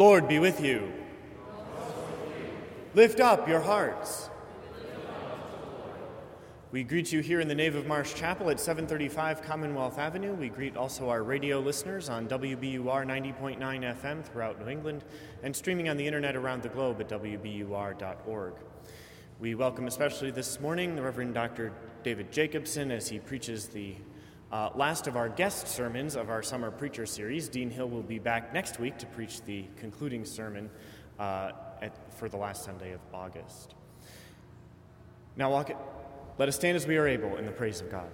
Lord be with you. Lift up your hearts. We greet you here in the nave of Marsh Chapel at 735 Commonwealth Avenue. We greet also our radio listeners on WBUR 90.9 FM throughout New England and streaming on the internet around the globe at WBUR.org. We welcome especially this morning the Reverend Dr. David Jacobsen as he preaches the uh, last of our guest sermons of our summer preacher series. Dean Hill will be back next week to preach the concluding sermon uh, at, for the last Sunday of August. Now, walk it. let us stand as we are able in the praise of God.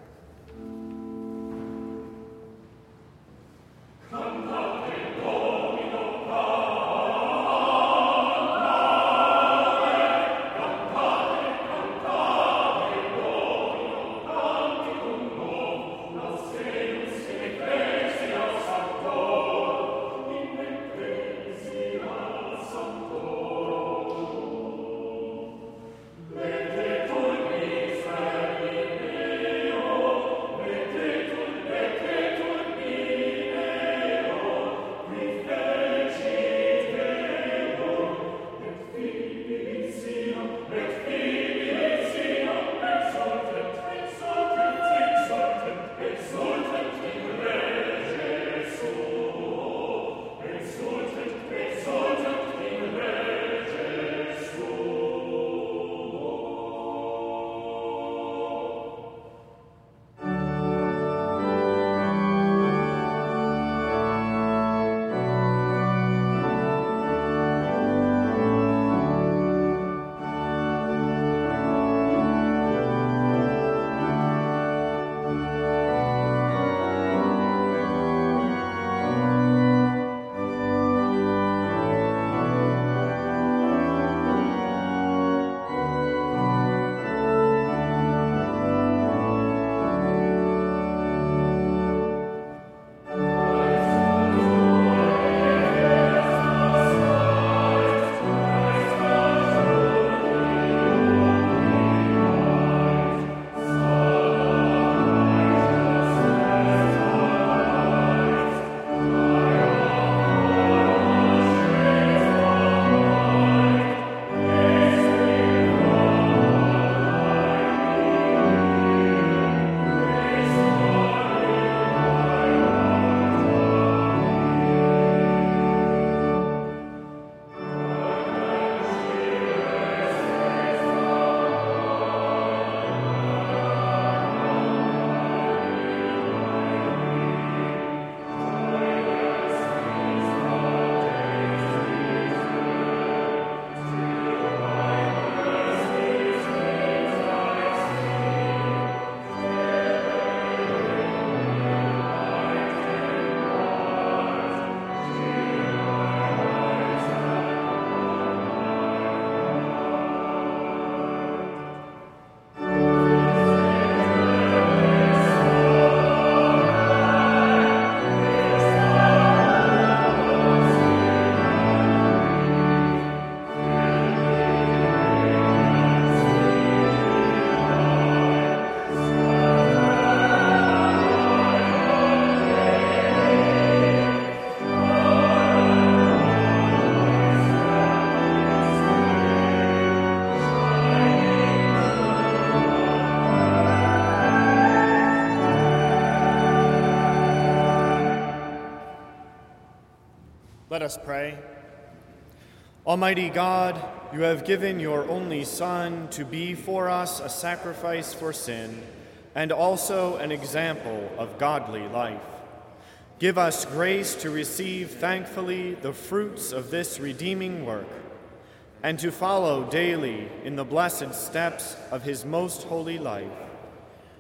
Let us pray. Almighty God, you have given your only Son to be for us a sacrifice for sin and also an example of godly life. Give us grace to receive thankfully the fruits of this redeeming work and to follow daily in the blessed steps of his most holy life.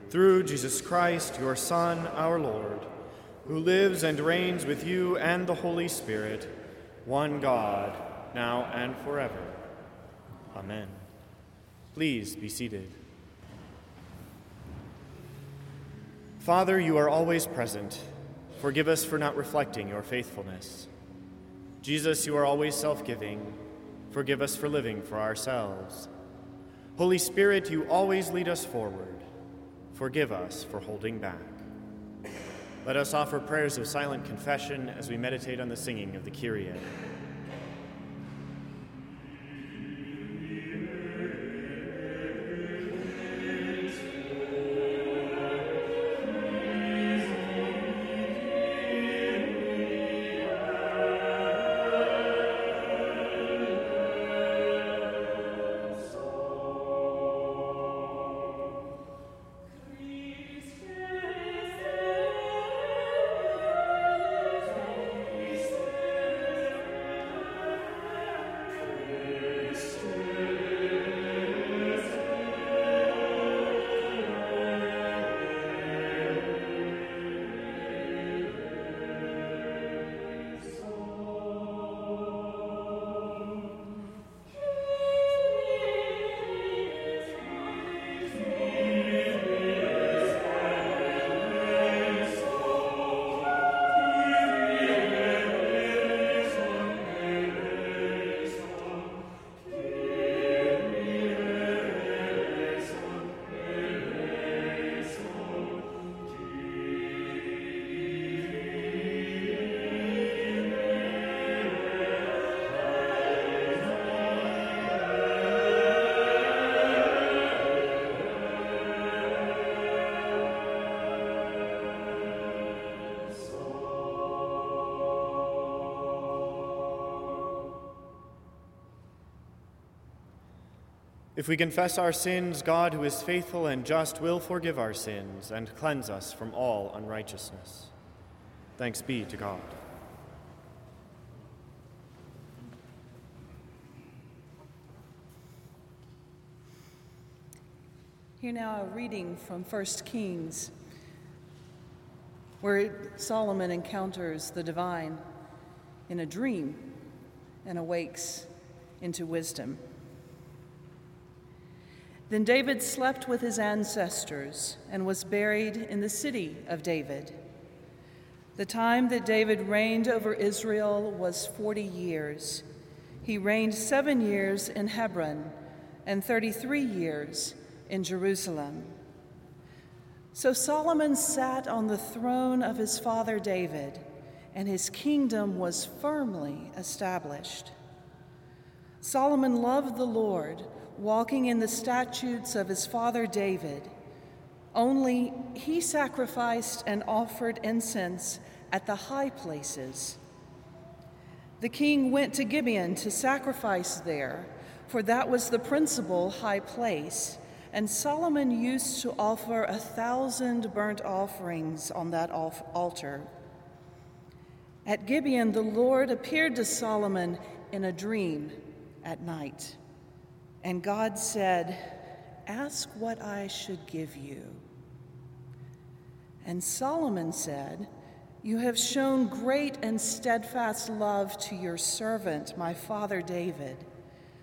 Through Jesus Christ, your Son, our Lord who lives and reigns with you and the Holy Spirit, one God, now and forever. Amen. Please be seated. Father, you are always present. Forgive us for not reflecting your faithfulness. Jesus, you are always self giving. Forgive us for living for ourselves. Holy Spirit, you always lead us forward. Forgive us for holding back. Let us offer prayers of silent confession as we meditate on the singing of the Kyrie. If we confess our sins, God, who is faithful and just, will forgive our sins and cleanse us from all unrighteousness. Thanks be to God. Here now a reading from 1 Kings, where Solomon encounters the divine in a dream and awakes into wisdom. Then David slept with his ancestors and was buried in the city of David. The time that David reigned over Israel was 40 years. He reigned seven years in Hebron and 33 years in Jerusalem. So Solomon sat on the throne of his father David, and his kingdom was firmly established. Solomon loved the Lord walking in the statutes of his father David. Only he sacrificed and offered incense at the high places. The king went to Gibeon to sacrifice there, for that was the principal high place, and Solomon used to offer a thousand burnt offerings on that altar. At Gibeon, the Lord appeared to Solomon in a dream at night. And God said, Ask what I should give you. And Solomon said, You have shown great and steadfast love to your servant, my father David,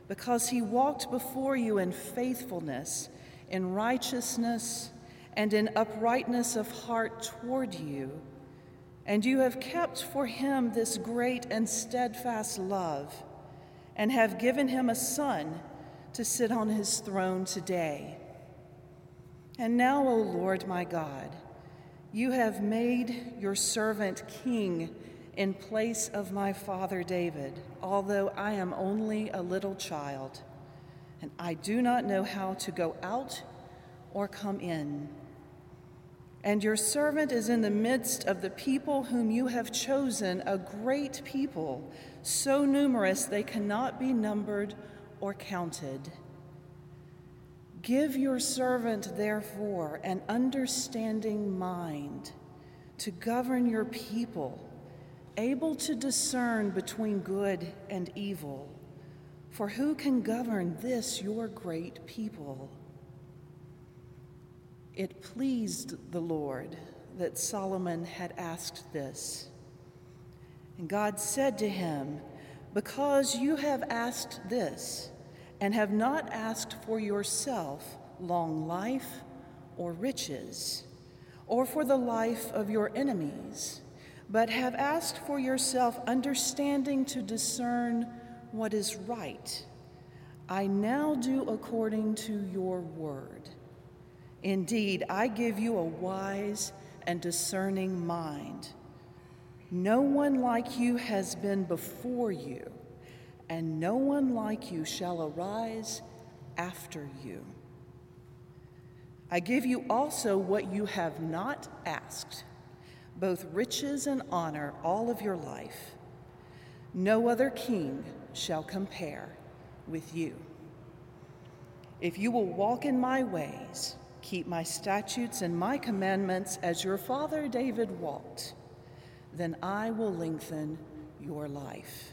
because he walked before you in faithfulness, in righteousness, and in uprightness of heart toward you. And you have kept for him this great and steadfast love, and have given him a son to sit on his throne today. And now, O Lord my God, you have made your servant king in place of my father David, although I am only a little child, and I do not know how to go out or come in. And your servant is in the midst of the people whom you have chosen, a great people, so numerous they cannot be numbered or counted. Give your servant, therefore, an understanding mind to govern your people, able to discern between good and evil. For who can govern this, your great people? It pleased the Lord that Solomon had asked this. And God said to him, Because you have asked this, and have not asked for yourself long life or riches, or for the life of your enemies, but have asked for yourself understanding to discern what is right. I now do according to your word. Indeed, I give you a wise and discerning mind. No one like you has been before you, and no one like you shall arise after you. I give you also what you have not asked, both riches and honor all of your life. No other king shall compare with you. If you will walk in my ways, keep my statutes and my commandments as your father David walked, then I will lengthen your life.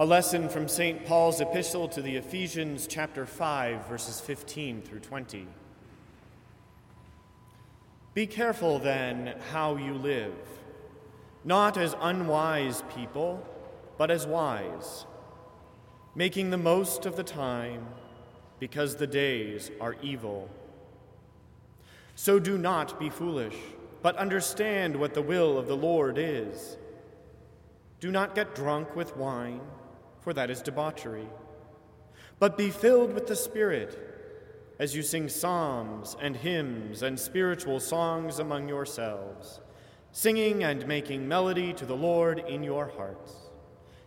A lesson from St. Paul's epistle to the Ephesians, chapter 5, verses 15 through 20. Be careful then how you live, not as unwise people, but as wise, making the most of the time, because the days are evil. So do not be foolish, but understand what the will of the Lord is. Do not get drunk with wine for that is debauchery. But be filled with the Spirit as you sing psalms and hymns and spiritual songs among yourselves, singing and making melody to the Lord in your hearts,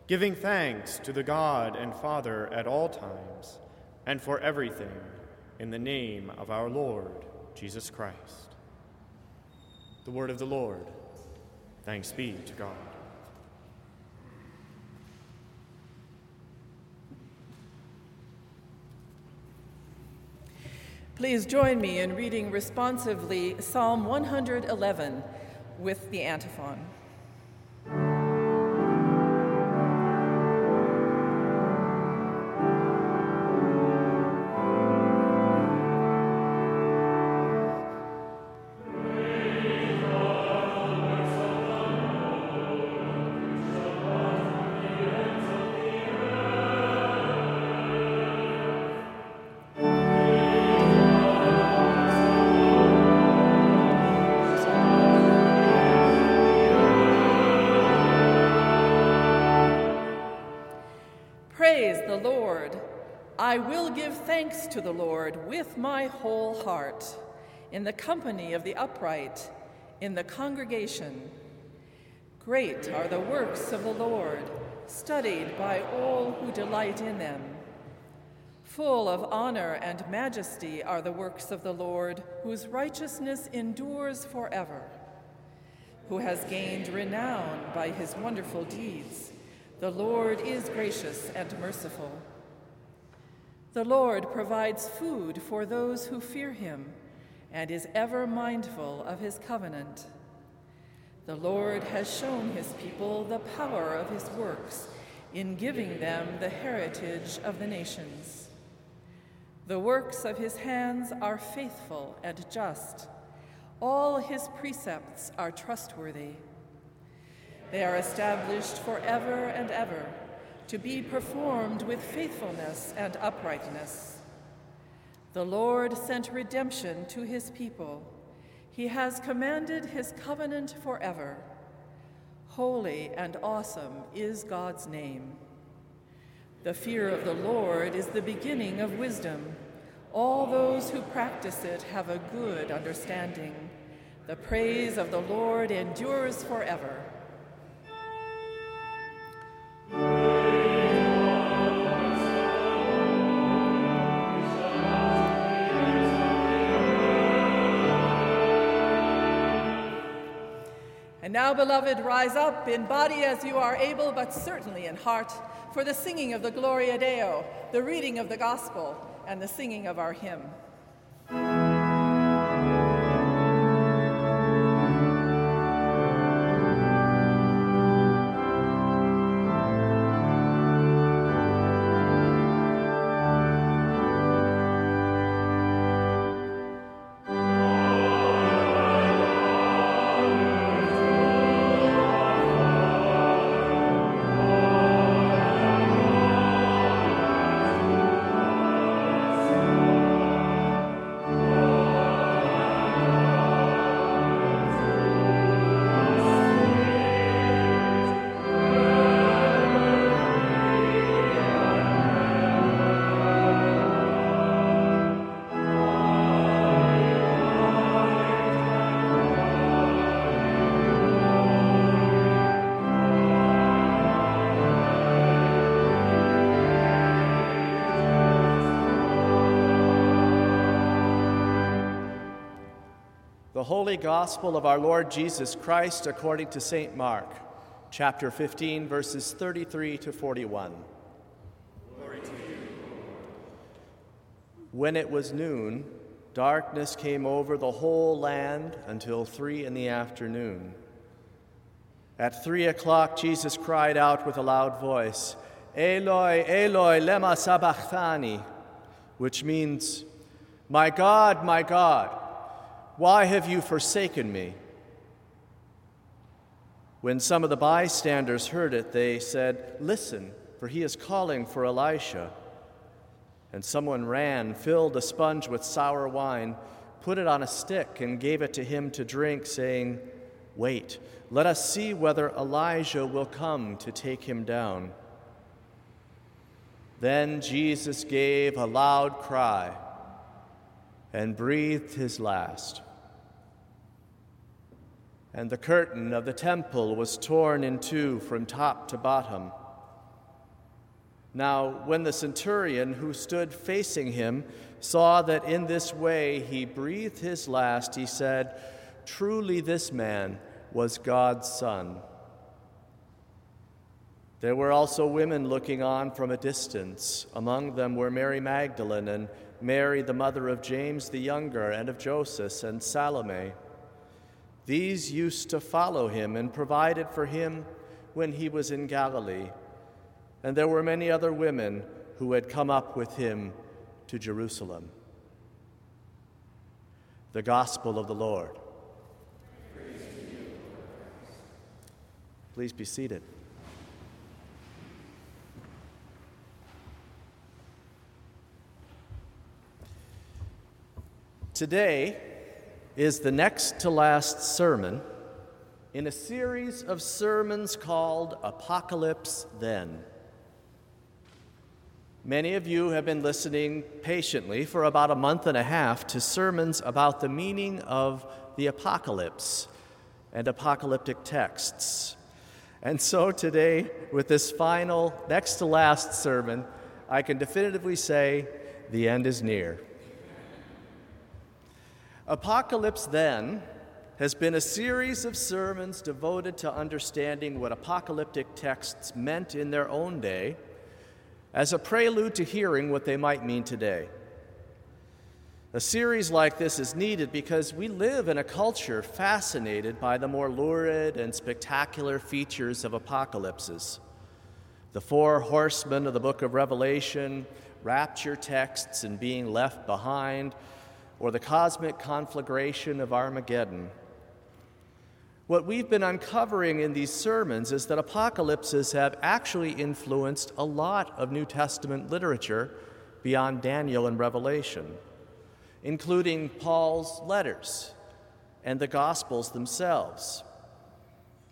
giving thanks to the God and Father at all times and for everything in the name of our Lord Jesus Christ. The word of the Lord. Thanks be to God. Please join me in reading responsively Psalm 111 with the antiphon. I will give thanks to the Lord with my whole heart, in the company of the upright, in the congregation. Great are the works of the Lord, studied by all who delight in them. Full of honor and majesty are the works of the Lord, whose righteousness endures forever. Who has gained renown by his wonderful deeds. The Lord is gracious and merciful. The Lord provides food for those who fear him and is ever mindful of his covenant. The Lord has shown his people the power of his works in giving them the heritage of the nations. The works of his hands are faithful and just. All his precepts are trustworthy. They are established forever and ever to be performed with faithfulness and uprightness. The Lord sent redemption to his people. He has commanded his covenant forever. Holy and awesome is God's name. The fear of the Lord is the beginning of wisdom. All those who practice it have a good understanding. The praise of the Lord endures forever. And now, beloved, rise up in body as you are able, but certainly in heart, for the singing of the Gloria Deo, the reading of the Gospel, and the singing of our hymn. The Holy Gospel of our Lord Jesus Christ according to St. Mark, chapter 15, verses 33 to 41. When it was noon, darkness came over the whole land until three in the afternoon. At three o'clock, Jesus cried out with a loud voice Eloi, Eloi, lema sabachthani, which means, My God, my God, why have you forsaken me? When some of the bystanders heard it, they said, Listen, for he is calling for Elijah. And someone ran, filled a sponge with sour wine, put it on a stick, and gave it to him to drink, saying, Wait, let us see whether Elijah will come to take him down. Then Jesus gave a loud cry and breathed his last. And the curtain of the temple was torn in two from top to bottom. Now, when the centurion who stood facing him saw that in this way he breathed his last, he said, Truly, this man was God's Son. There were also women looking on from a distance. Among them were Mary Magdalene and Mary, the mother of James the Younger, and of Joseph, and Salome. These used to follow him and provided for him when he was in Galilee. And there were many other women who had come up with him to Jerusalem. The Gospel of the Lord. Please be seated. Today is the next to last sermon in a series of sermons called Apocalypse Then. Many of you have been listening patiently for about a month and a half to sermons about the meaning of the apocalypse and apocalyptic texts. And so today, with this final, next to last sermon, I can definitively say the end is near. Apocalypse Then has been a series of sermons devoted to understanding what apocalyptic texts meant in their own day as a prelude to hearing what they might mean today. A series like this is needed because we live in a culture fascinated by the more lurid and spectacular features of apocalypses. The four horsemen of the book of Revelation, rapture texts and being left behind, or the cosmic conflagration of Armageddon. What we've been uncovering in these sermons is that apocalypses have actually influenced a lot of New Testament literature beyond Daniel and Revelation including Paul's letters and the Gospels themselves.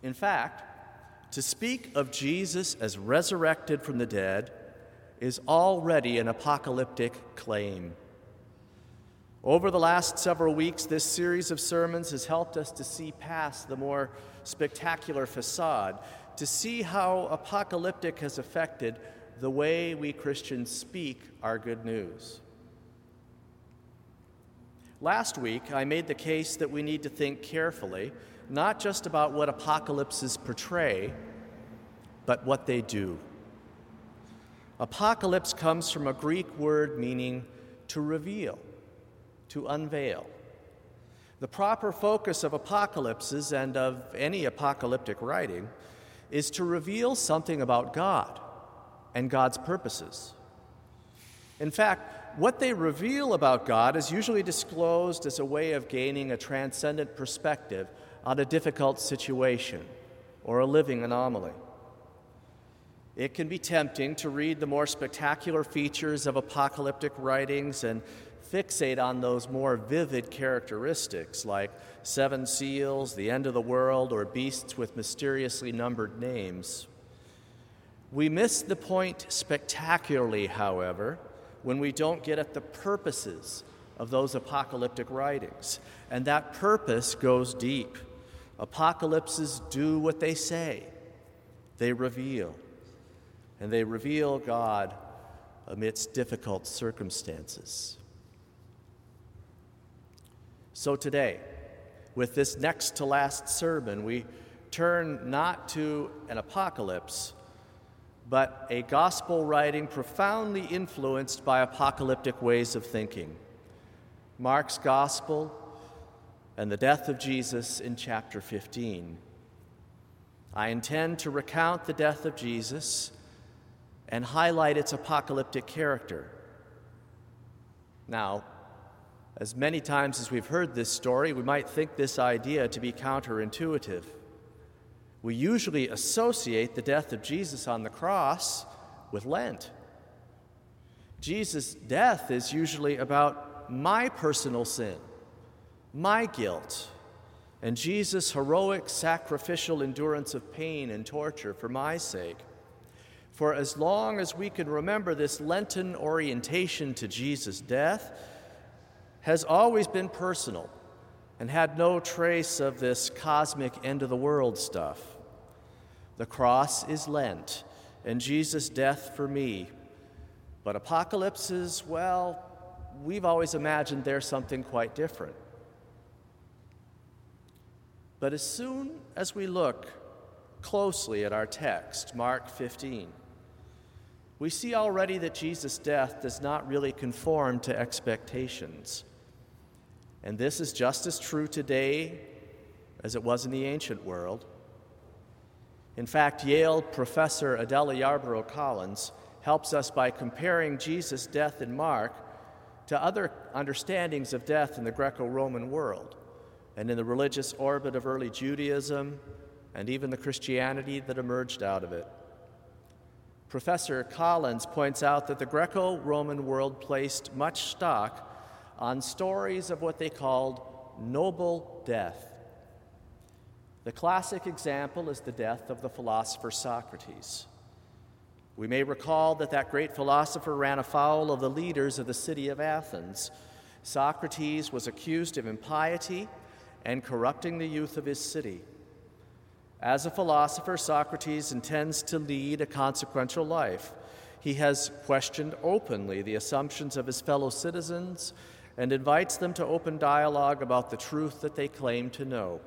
In fact, to speak of Jesus as resurrected from the dead is already an apocalyptic claim. Over the last several weeks, this series of sermons has helped us to see past the more spectacular facade, to see how apocalyptic has affected the way we Christians speak our good news. Last week, I made the case that we need to think carefully, not just about what apocalypses portray, but what they do. Apocalypse comes from a Greek word meaning to reveal, to unveil. The proper focus of apocalypses and of any apocalyptic writing is to reveal something about God and God's purposes. In fact, what they reveal about God is usually disclosed as a way of gaining a transcendent perspective on a difficult situation or a living anomaly. It can be tempting to read the more spectacular features of apocalyptic writings and fixate on those more vivid characteristics like seven seals, the end of the world, or beasts with mysteriously numbered names. We miss the point spectacularly, however, when we don't get at the purposes of those apocalyptic writings. And that purpose goes deep. Apocalypses do what they say, they reveal. And they reveal God amidst difficult circumstances. So today, with this next to last sermon, we turn not to an apocalypse but a gospel writing profoundly influenced by apocalyptic ways of thinking. Mark's gospel and the death of Jesus in chapter 15. I intend to recount the death of Jesus and highlight its apocalyptic character. Now, as many times as we've heard this story, we might think this idea to be counterintuitive. We usually associate the death of Jesus on the cross with Lent. Jesus' death is usually about my personal sin, my guilt, and Jesus' heroic sacrificial endurance of pain and torture for my sake. For as long as we can remember this Lenten orientation to Jesus' death, has always been personal and had no trace of this cosmic end of the world stuff. The cross is Lent, and Jesus' death for me. But apocalypses, well, we've always imagined they're something quite different. But as soon as we look closely at our text, Mark 15, we see already that Jesus' death does not really conform to expectations. And this is just as true today as it was in the ancient world. In fact, Yale professor Adela Yarbro Collins helps us by comparing Jesus' death in Mark to other understandings of death in the Greco Roman world and in the religious orbit of early Judaism and even the Christianity that emerged out of it. Professor Collins points out that the Greco Roman world placed much stock on stories of what they called noble death. The classic example is the death of the philosopher Socrates. We may recall that that great philosopher ran afoul of the leaders of the city of Athens. Socrates was accused of impiety and corrupting the youth of his city. As a philosopher, Socrates intends to lead a consequential life. He has questioned openly the assumptions of his fellow citizens and invites them to open dialogue about the truth that they claim to know.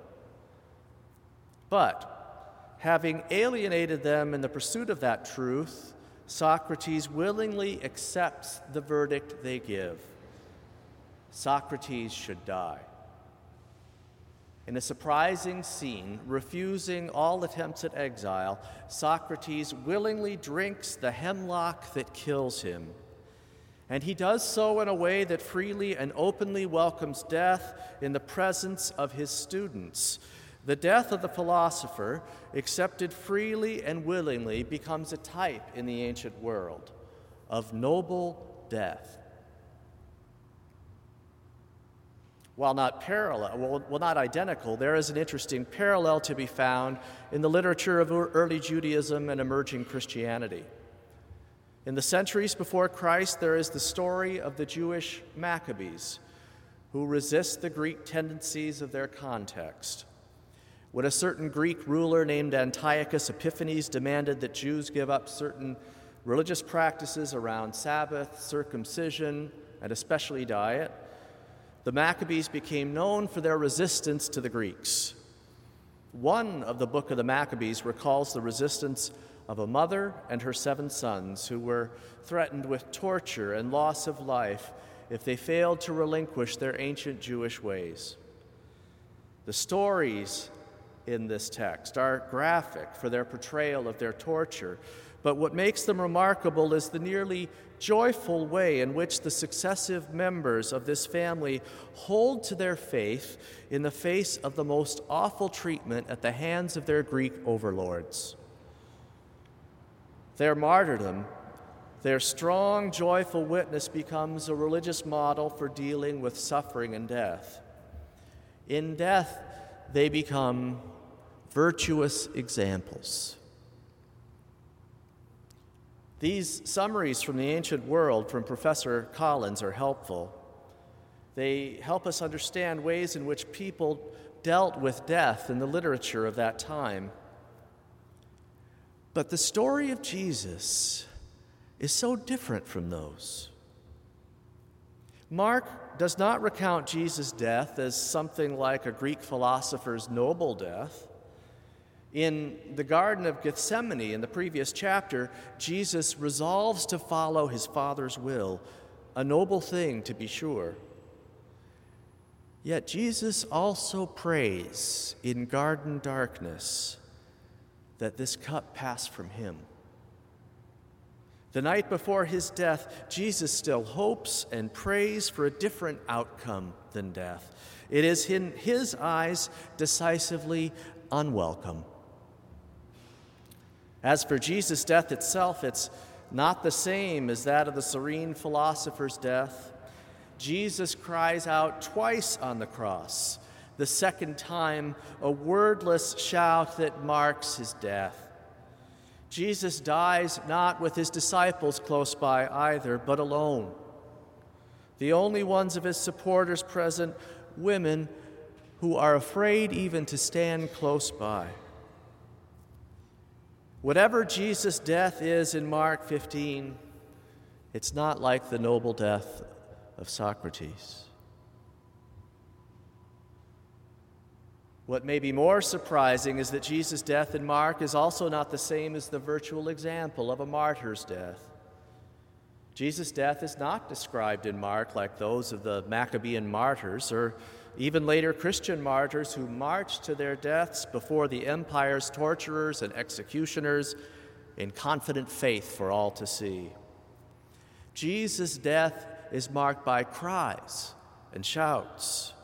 But, having alienated them in the pursuit of that truth, Socrates willingly accepts the verdict they give Socrates should die. In a surprising scene, refusing all attempts at exile, Socrates willingly drinks the hemlock that kills him and he does so in a way that freely and openly welcomes death in the presence of his students. The death of the philosopher, accepted freely and willingly, becomes a type in the ancient world of noble death. While not parallel, well, well, not identical, there is an interesting parallel to be found in the literature of early Judaism and emerging Christianity. In the centuries before Christ, there is the story of the Jewish Maccabees who resist the Greek tendencies of their context. When a certain Greek ruler named Antiochus Epiphanes demanded that Jews give up certain religious practices around Sabbath, circumcision, and especially diet, the Maccabees became known for their resistance to the Greeks. One of the book of the Maccabees recalls the resistance of a mother and her seven sons who were threatened with torture and loss of life if they failed to relinquish their ancient Jewish ways. The stories in this text are graphic for their portrayal of their torture, but what makes them remarkable is the nearly joyful way in which the successive members of this family hold to their faith in the face of the most awful treatment at the hands of their Greek overlords. Their martyrdom, their strong, joyful witness becomes a religious model for dealing with suffering and death. In death, they become virtuous examples. These summaries from the ancient world from Professor Collins are helpful. They help us understand ways in which people dealt with death in the literature of that time. But the story of Jesus is so different from those. Mark does not recount Jesus' death as something like a Greek philosopher's noble death. In the Garden of Gethsemane, in the previous chapter, Jesus resolves to follow his Father's will, a noble thing to be sure. Yet Jesus also prays in garden darkness that this cup pass from him. The night before his death, Jesus still hopes and prays for a different outcome than death. It is in his eyes decisively unwelcome. As for Jesus' death itself, it's not the same as that of the serene philosopher's death. Jesus cries out twice on the cross, the second time, a wordless shout that marks his death. Jesus dies not with his disciples close by either, but alone. The only ones of his supporters present, women who are afraid even to stand close by. Whatever Jesus' death is in Mark 15, it's not like the noble death of Socrates. What may be more surprising is that Jesus' death in Mark is also not the same as the virtual example of a martyr's death. Jesus' death is not described in Mark like those of the Maccabean martyrs or even later Christian martyrs who marched to their deaths before the empire's torturers and executioners in confident faith for all to see. Jesus' death is marked by cries and shouts.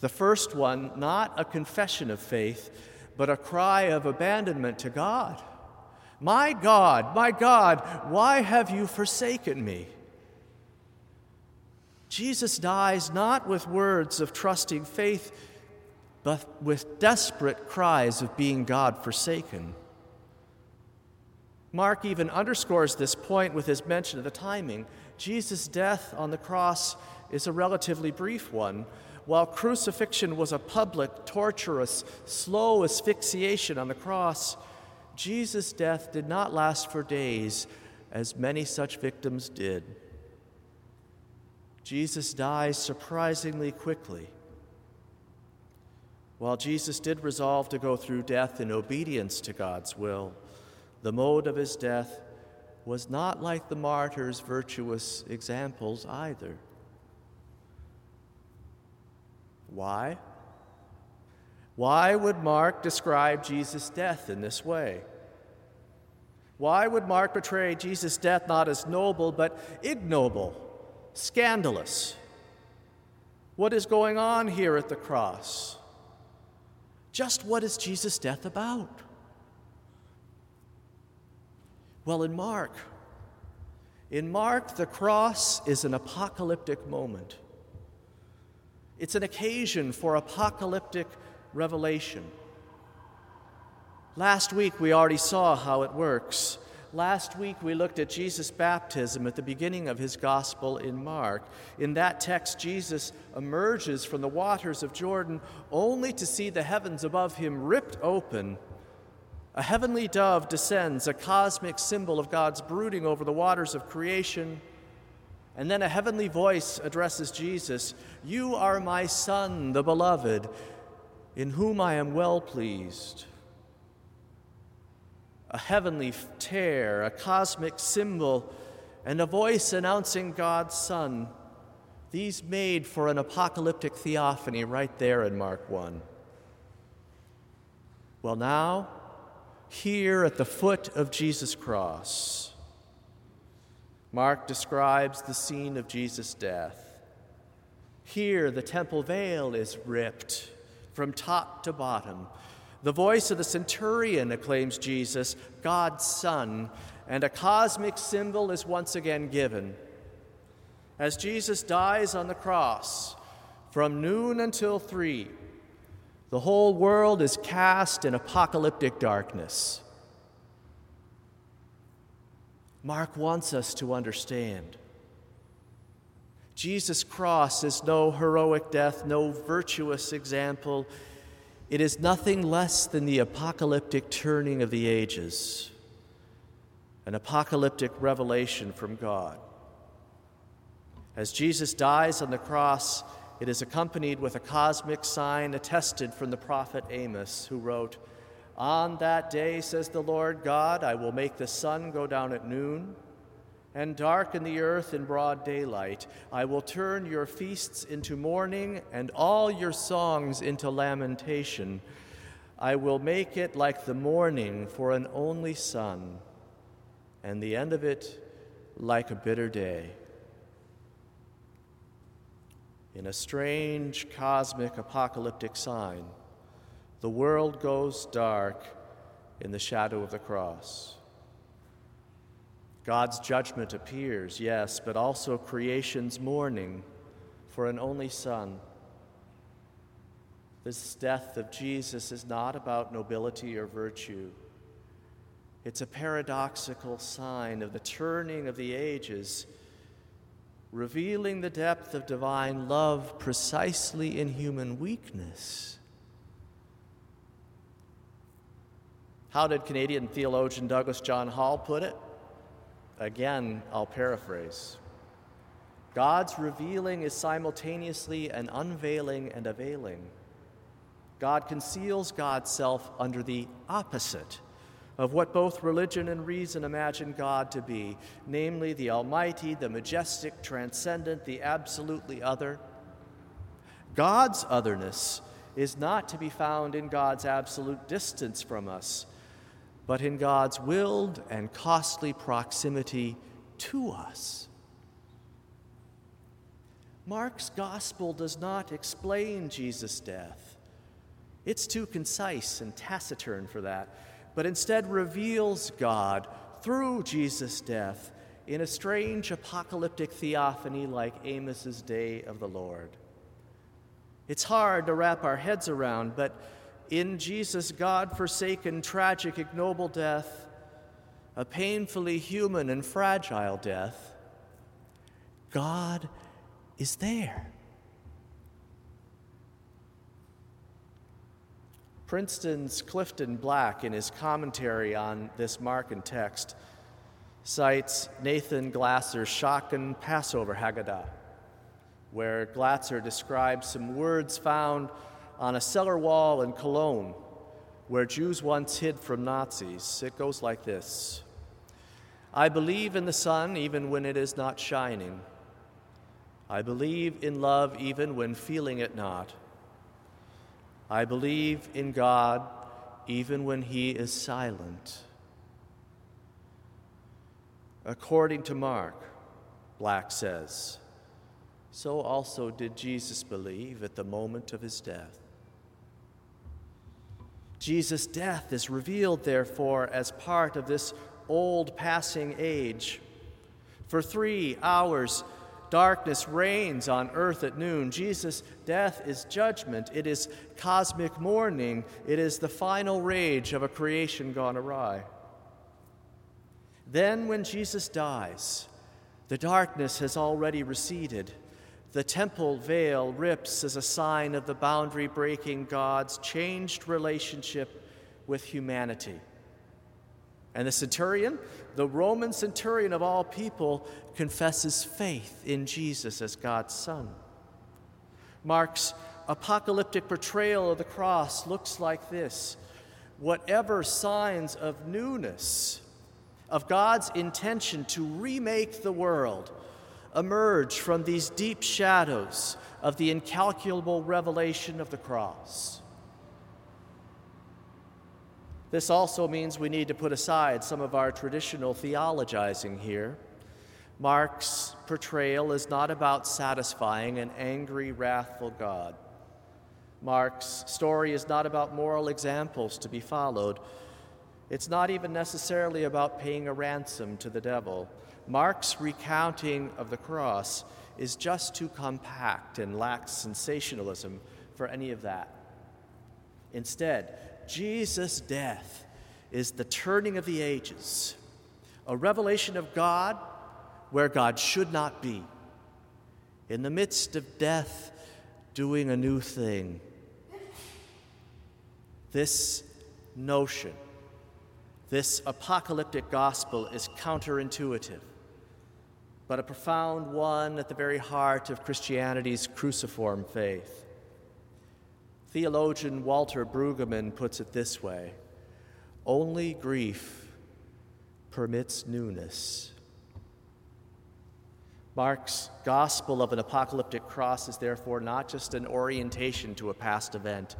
The first one, not a confession of faith, but a cry of abandonment to God. My God, my God, why have you forsaken me? Jesus dies not with words of trusting faith, but with desperate cries of being God forsaken. Mark even underscores this point with his mention of the timing. Jesus' death on the cross is a relatively brief one, while crucifixion was a public, torturous, slow asphyxiation on the cross, Jesus' death did not last for days, as many such victims did. Jesus dies surprisingly quickly. While Jesus did resolve to go through death in obedience to God's will, the mode of his death was not like the martyrs' virtuous examples either. Why? Why would Mark describe Jesus' death in this way? Why would Mark portray Jesus' death not as noble, but ignoble, scandalous? What is going on here at the cross? Just what is Jesus' death about? Well, in Mark, in Mark, the cross is an apocalyptic moment. It's an occasion for apocalyptic revelation. Last week, we already saw how it works. Last week, we looked at Jesus' baptism at the beginning of his gospel in Mark. In that text, Jesus emerges from the waters of Jordan only to see the heavens above him ripped open. A heavenly dove descends, a cosmic symbol of God's brooding over the waters of creation. And then a heavenly voice addresses Jesus You are my Son, the Beloved, in whom I am well pleased. A heavenly tear, a cosmic symbol, and a voice announcing God's Son. These made for an apocalyptic theophany right there in Mark 1. Well, now, here at the foot of Jesus' cross, Mark describes the scene of Jesus' death. Here, the temple veil is ripped from top to bottom. The voice of the centurion acclaims Jesus, God's Son, and a cosmic symbol is once again given. As Jesus dies on the cross, from noon until three, the whole world is cast in apocalyptic darkness. Mark wants us to understand. Jesus' cross is no heroic death, no virtuous example. It is nothing less than the apocalyptic turning of the ages, an apocalyptic revelation from God. As Jesus dies on the cross, it is accompanied with a cosmic sign attested from the prophet Amos, who wrote, on that day, says the Lord God, I will make the sun go down at noon and darken the earth in broad daylight. I will turn your feasts into mourning and all your songs into lamentation. I will make it like the morning for an only son, and the end of it like a bitter day. In a strange cosmic apocalyptic sign, the world goes dark in the shadow of the cross. God's judgment appears, yes, but also creation's mourning for an only Son. This death of Jesus is not about nobility or virtue. It's a paradoxical sign of the turning of the ages, revealing the depth of divine love precisely in human weakness. How did Canadian theologian Douglas John Hall put it? Again, I'll paraphrase. God's revealing is simultaneously an unveiling and a veiling. God conceals God's self under the opposite of what both religion and reason imagine God to be, namely the Almighty, the majestic, transcendent, the absolutely other. God's otherness is not to be found in God's absolute distance from us, but in God's willed and costly proximity to us. Mark's gospel does not explain Jesus' death. It's too concise and taciturn for that, but instead reveals God through Jesus' death in a strange apocalyptic theophany like Amos's Day of the Lord. It's hard to wrap our heads around, but in Jesus' God forsaken, tragic, ignoble death, a painfully human and fragile death, God is there. Princeton's Clifton Black, in his commentary on this Markan text, cites Nathan Glatzer's Schocken Passover Haggadah, where Glasser describes some words found on a cellar wall in Cologne where Jews once hid from Nazis. It goes like this I believe in the sun even when it is not shining. I believe in love even when feeling it not. I believe in God even when He is silent. According to Mark, Black says, so also did Jesus believe at the moment of his death. Jesus' death is revealed, therefore, as part of this old passing age. For three hours, darkness reigns on earth at noon. Jesus' death is judgment, it is cosmic mourning, it is the final rage of a creation gone awry. Then, when Jesus dies, the darkness has already receded. The temple veil rips as a sign of the boundary breaking God's changed relationship with humanity. And the centurion, the Roman centurion of all people, confesses faith in Jesus as God's Son. Mark's apocalyptic portrayal of the cross looks like this whatever signs of newness, of God's intention to remake the world, emerge from these deep shadows of the incalculable revelation of the cross. This also means we need to put aside some of our traditional theologizing here. Mark's portrayal is not about satisfying an angry, wrathful God. Mark's story is not about moral examples to be followed. It's not even necessarily about paying a ransom to the devil. Mark's recounting of the cross is just too compact and lacks sensationalism for any of that. Instead, Jesus' death is the turning of the ages, a revelation of God where God should not be. In the midst of death, doing a new thing. This notion, this apocalyptic gospel is counterintuitive but a profound one at the very heart of Christianity's cruciform faith. Theologian Walter Brueggemann puts it this way Only grief permits newness. Mark's gospel of an apocalyptic cross is therefore not just an orientation to a past event,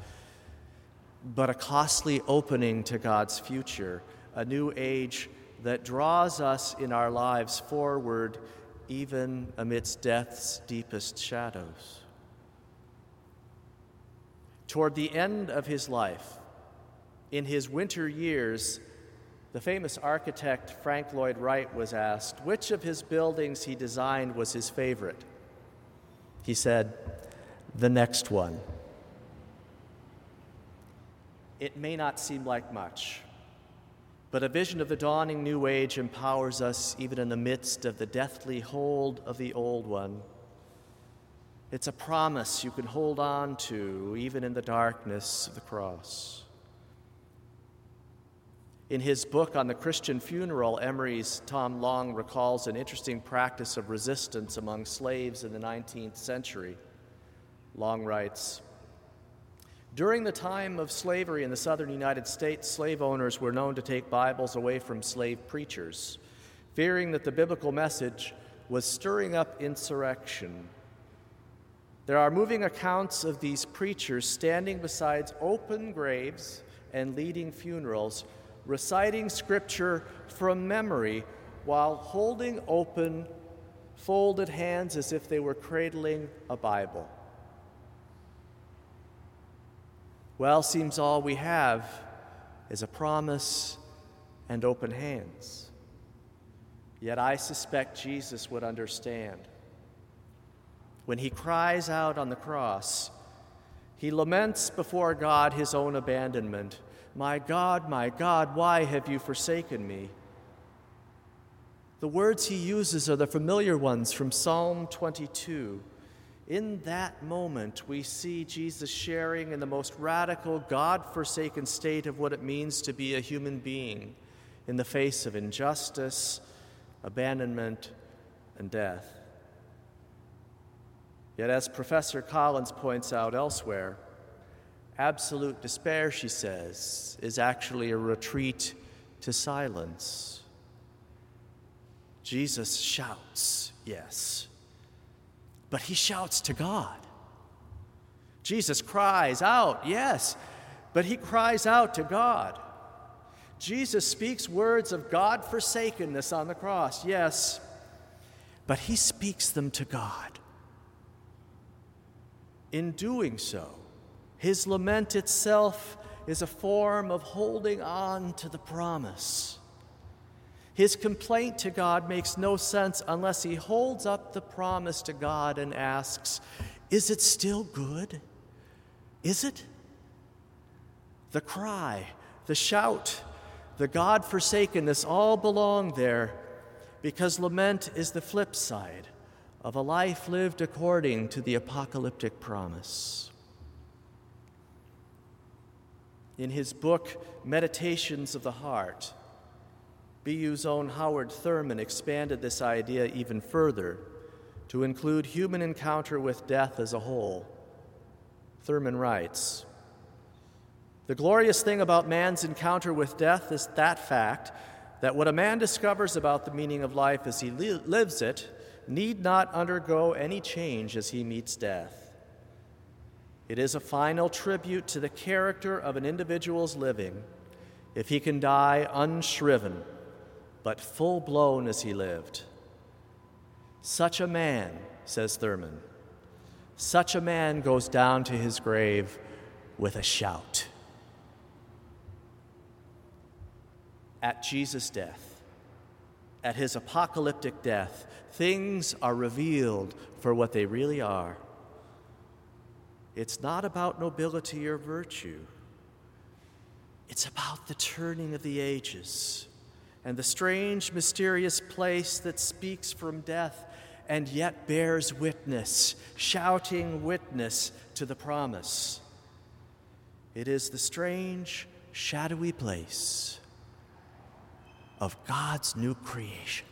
but a costly opening to God's future, a new age that draws us in our lives forward even amidst death's deepest shadows. Toward the end of his life, in his winter years, the famous architect Frank Lloyd Wright was asked which of his buildings he designed was his favorite. He said, The next one. It may not seem like much, but a vision of the dawning new age empowers us even in the midst of the deathly hold of the old one. It's a promise you can hold on to even in the darkness of the cross. In his book on the Christian funeral, Emory's Tom Long recalls an interesting practice of resistance among slaves in the 19th century. Long writes During the time of slavery in the southern United States, slave owners were known to take Bibles away from slave preachers, fearing that the biblical message was stirring up insurrection. There are moving accounts of these preachers standing beside open graves and leading funerals reciting scripture from memory while holding open folded hands as if they were cradling a Bible. Well, seems all we have is a promise and open hands. Yet I suspect Jesus would understand. When he cries out on the cross, he laments before God his own abandonment my God, my God, why have you forsaken me? The words he uses are the familiar ones from Psalm 22. In that moment, we see Jesus sharing in the most radical, God forsaken state of what it means to be a human being in the face of injustice, abandonment, and death. Yet, as Professor Collins points out elsewhere, Absolute despair, she says, is actually a retreat to silence. Jesus shouts, yes, but he shouts to God. Jesus cries out, yes, but he cries out to God. Jesus speaks words of God forsakenness on the cross, yes, but he speaks them to God. In doing so, his lament itself is a form of holding on to the promise. His complaint to God makes no sense unless he holds up the promise to God and asks, Is it still good? Is it? The cry, the shout, the God forsakenness all belong there because lament is the flip side of a life lived according to the apocalyptic promise. In his book, Meditations of the Heart, BU's own Howard Thurman expanded this idea even further to include human encounter with death as a whole. Thurman writes The glorious thing about man's encounter with death is that fact that what a man discovers about the meaning of life as he li- lives it need not undergo any change as he meets death. It is a final tribute to the character of an individual's living if he can die unshriven, but full blown as he lived. Such a man, says Thurman, such a man goes down to his grave with a shout. At Jesus' death, at his apocalyptic death, things are revealed for what they really are. It's not about nobility or virtue. It's about the turning of the ages and the strange, mysterious place that speaks from death and yet bears witness, shouting witness to the promise. It is the strange, shadowy place of God's new creation.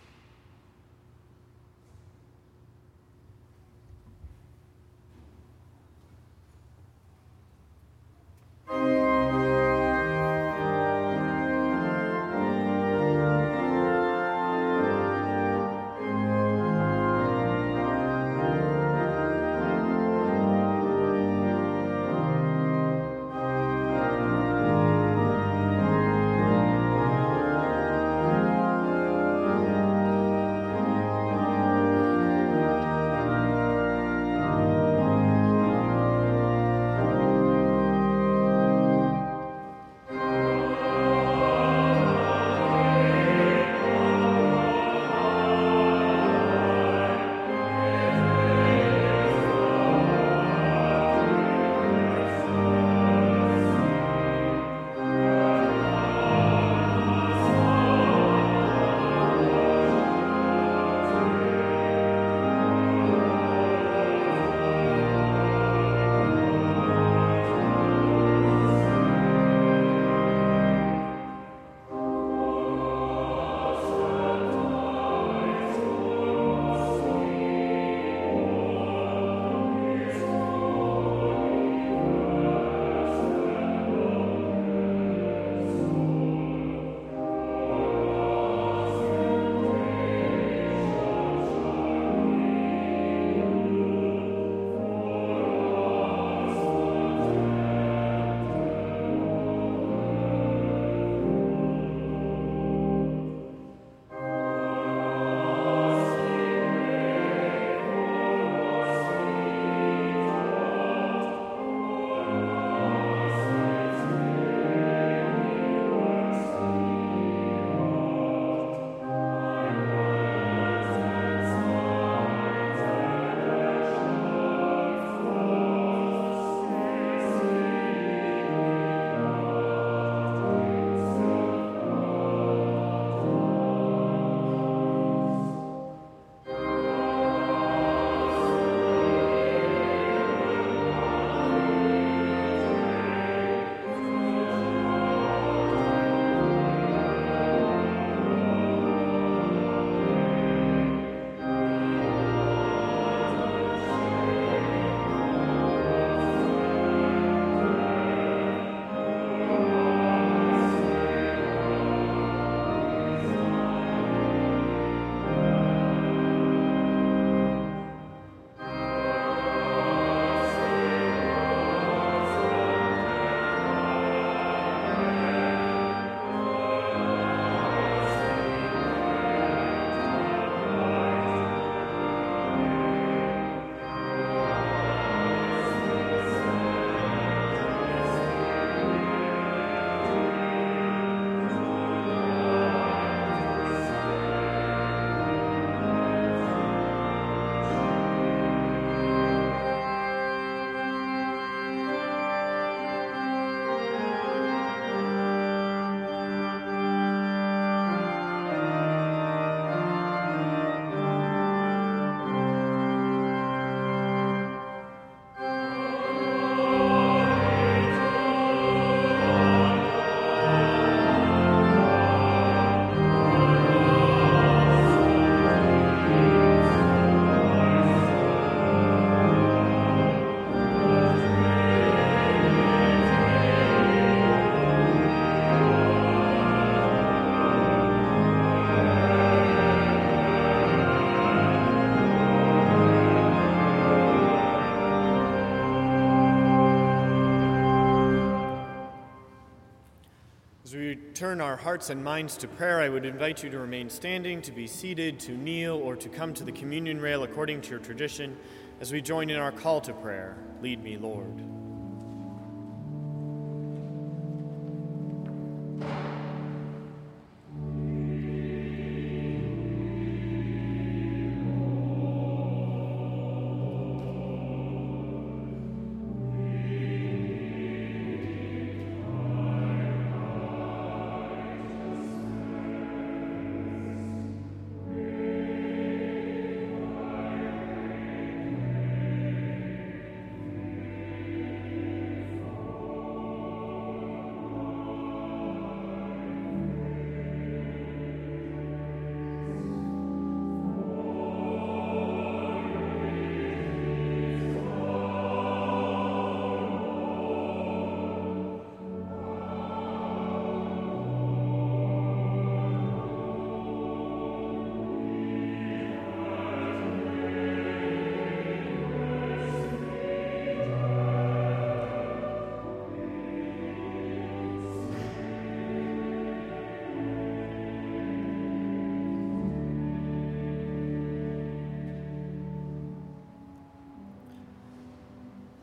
Turn our hearts and minds to prayer, I would invite you to remain standing, to be seated, to kneel, or to come to the communion rail according to your tradition as we join in our call to prayer. Lead me, Lord.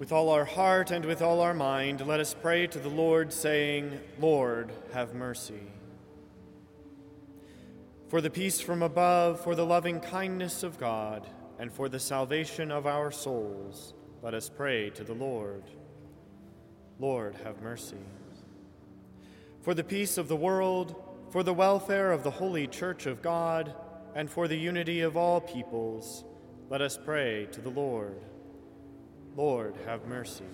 With all our heart and with all our mind, let us pray to the Lord, saying, Lord, have mercy. For the peace from above, for the loving kindness of God, and for the salvation of our souls, let us pray to the Lord. Lord, have mercy. For the peace of the world, for the welfare of the holy Church of God, and for the unity of all peoples, let us pray to the Lord. Lord, have mercy.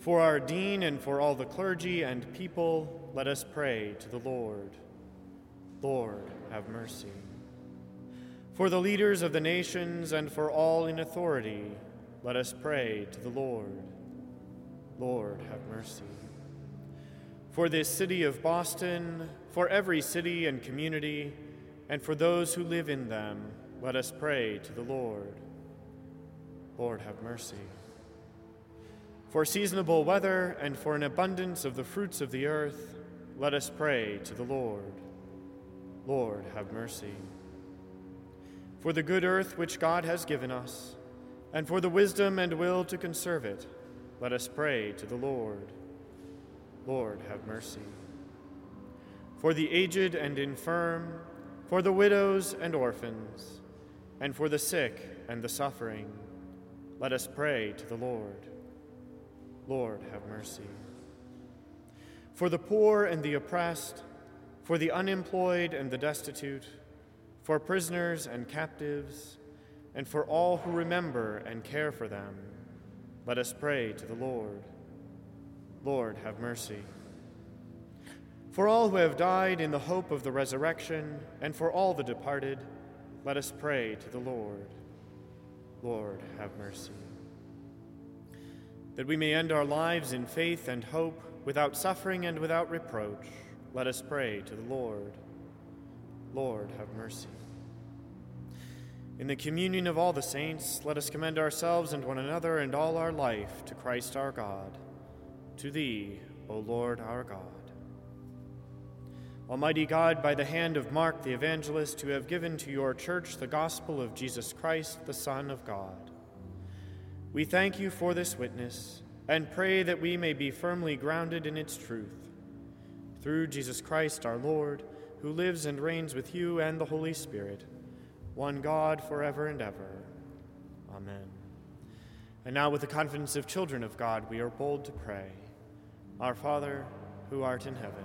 For our dean and for all the clergy and people, let us pray to the Lord. Lord, have mercy. For the leaders of the nations and for all in authority, let us pray to the Lord. Lord, have mercy. For this city of Boston, for every city and community, and for those who live in them, let us pray to the Lord. Lord, have mercy. For seasonable weather and for an abundance of the fruits of the earth, let us pray to the Lord. Lord, have mercy. For the good earth which God has given us, and for the wisdom and will to conserve it, let us pray to the Lord. Lord, have mercy. For the aged and infirm, for the widows and orphans, and for the sick and the suffering, let us pray to the Lord. Lord, have mercy. For the poor and the oppressed, for the unemployed and the destitute, for prisoners and captives, and for all who remember and care for them, let us pray to the Lord. Lord, have mercy. For all who have died in the hope of the resurrection, and for all the departed, let us pray to the Lord. Lord, have mercy. That we may end our lives in faith and hope, without suffering and without reproach, let us pray to the Lord. Lord, have mercy. In the communion of all the saints, let us commend ourselves and one another and all our life to Christ our God. To Thee, O Lord our God. Almighty God, by the hand of Mark the evangelist, who have given to your church the gospel of Jesus Christ, the Son of God. We thank you for this witness and pray that we may be firmly grounded in its truth. Through Jesus Christ our Lord, who lives and reigns with you and the Holy Spirit, one God forever and ever. Amen. And now, with the confidence of children of God, we are bold to pray Our Father, who art in heaven,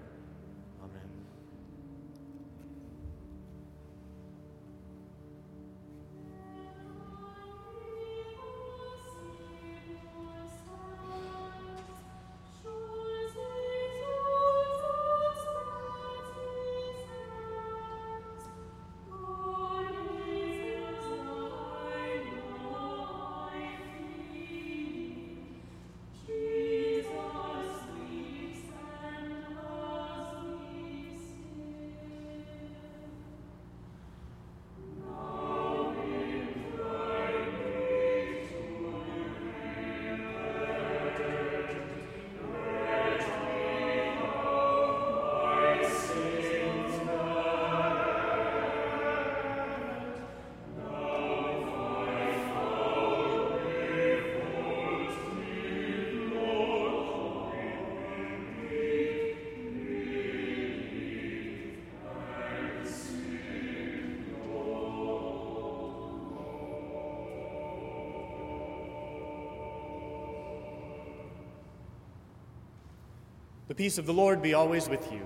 The peace of the Lord be always with you.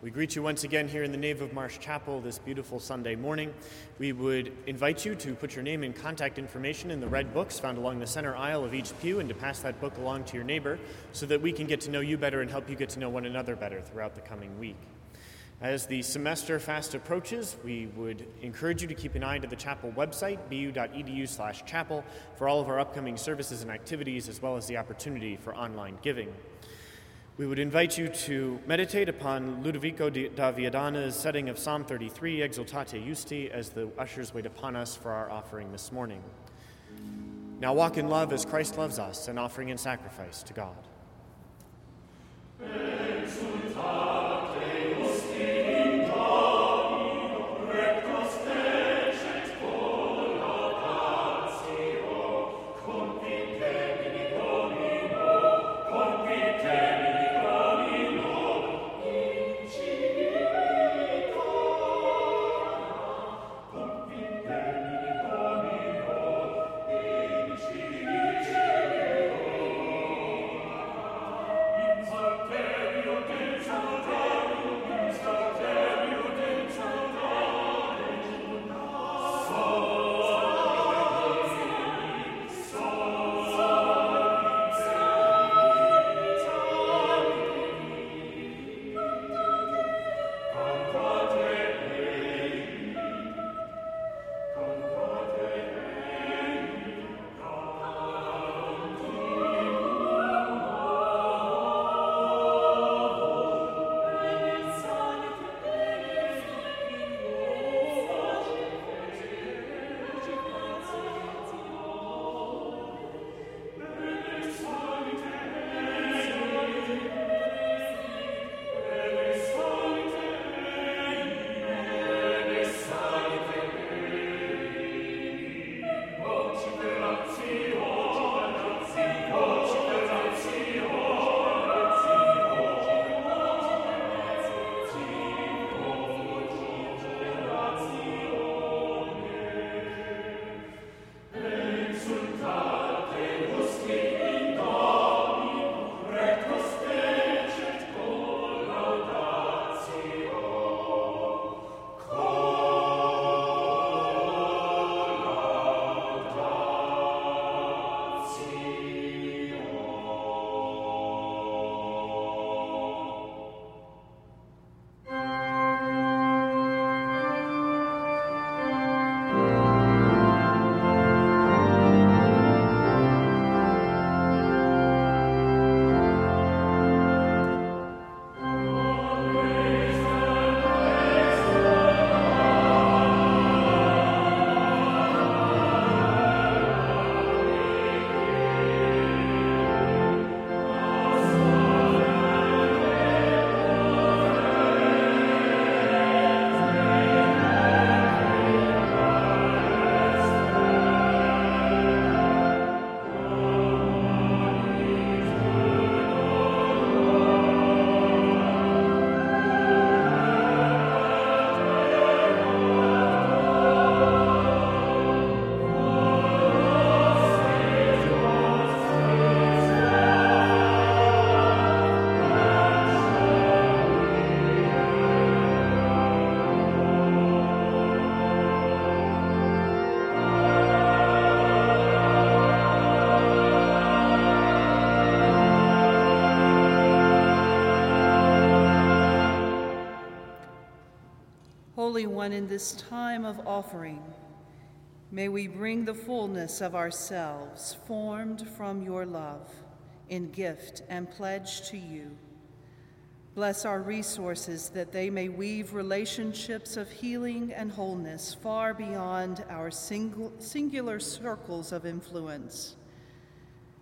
We greet you once again here in the nave of Marsh Chapel this beautiful Sunday morning. We would invite you to put your name and contact information in the red books found along the center aisle of each pew and to pass that book along to your neighbor so that we can get to know you better and help you get to know one another better throughout the coming week. As the semester fast approaches, we would encourage you to keep an eye to the chapel website, bu.edu/chapel, for all of our upcoming services and activities, as well as the opportunity for online giving. We would invite you to meditate upon Ludovico da Viadana's setting of Psalm 33, Exultate Justi, as the ushers wait upon us for our offering this morning. Now walk in love as Christ loves us, an offering and sacrifice to God. Holy One, in this time of offering, may we bring the fullness of ourselves, formed from your love, in gift and pledge to you. Bless our resources that they may weave relationships of healing and wholeness far beyond our single, singular circles of influence.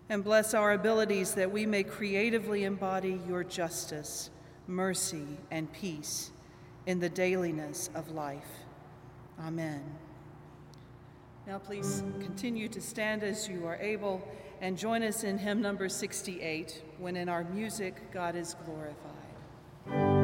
And bless our abilities that we may creatively embody your justice, mercy, and peace in the dailiness of life. Amen. Now, please continue to stand as you are able and join us in hymn number 68 when in our music God is glorified.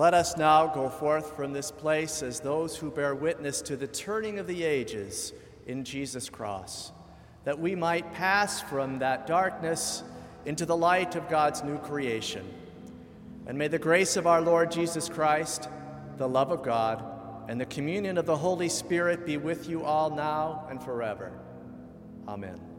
Let us now go forth from this place as those who bear witness to the turning of the ages in Jesus' cross, that we might pass from that darkness into the light of God's new creation. And may the grace of our Lord Jesus Christ, the love of God, and the communion of the Holy Spirit be with you all now and forever. Amen.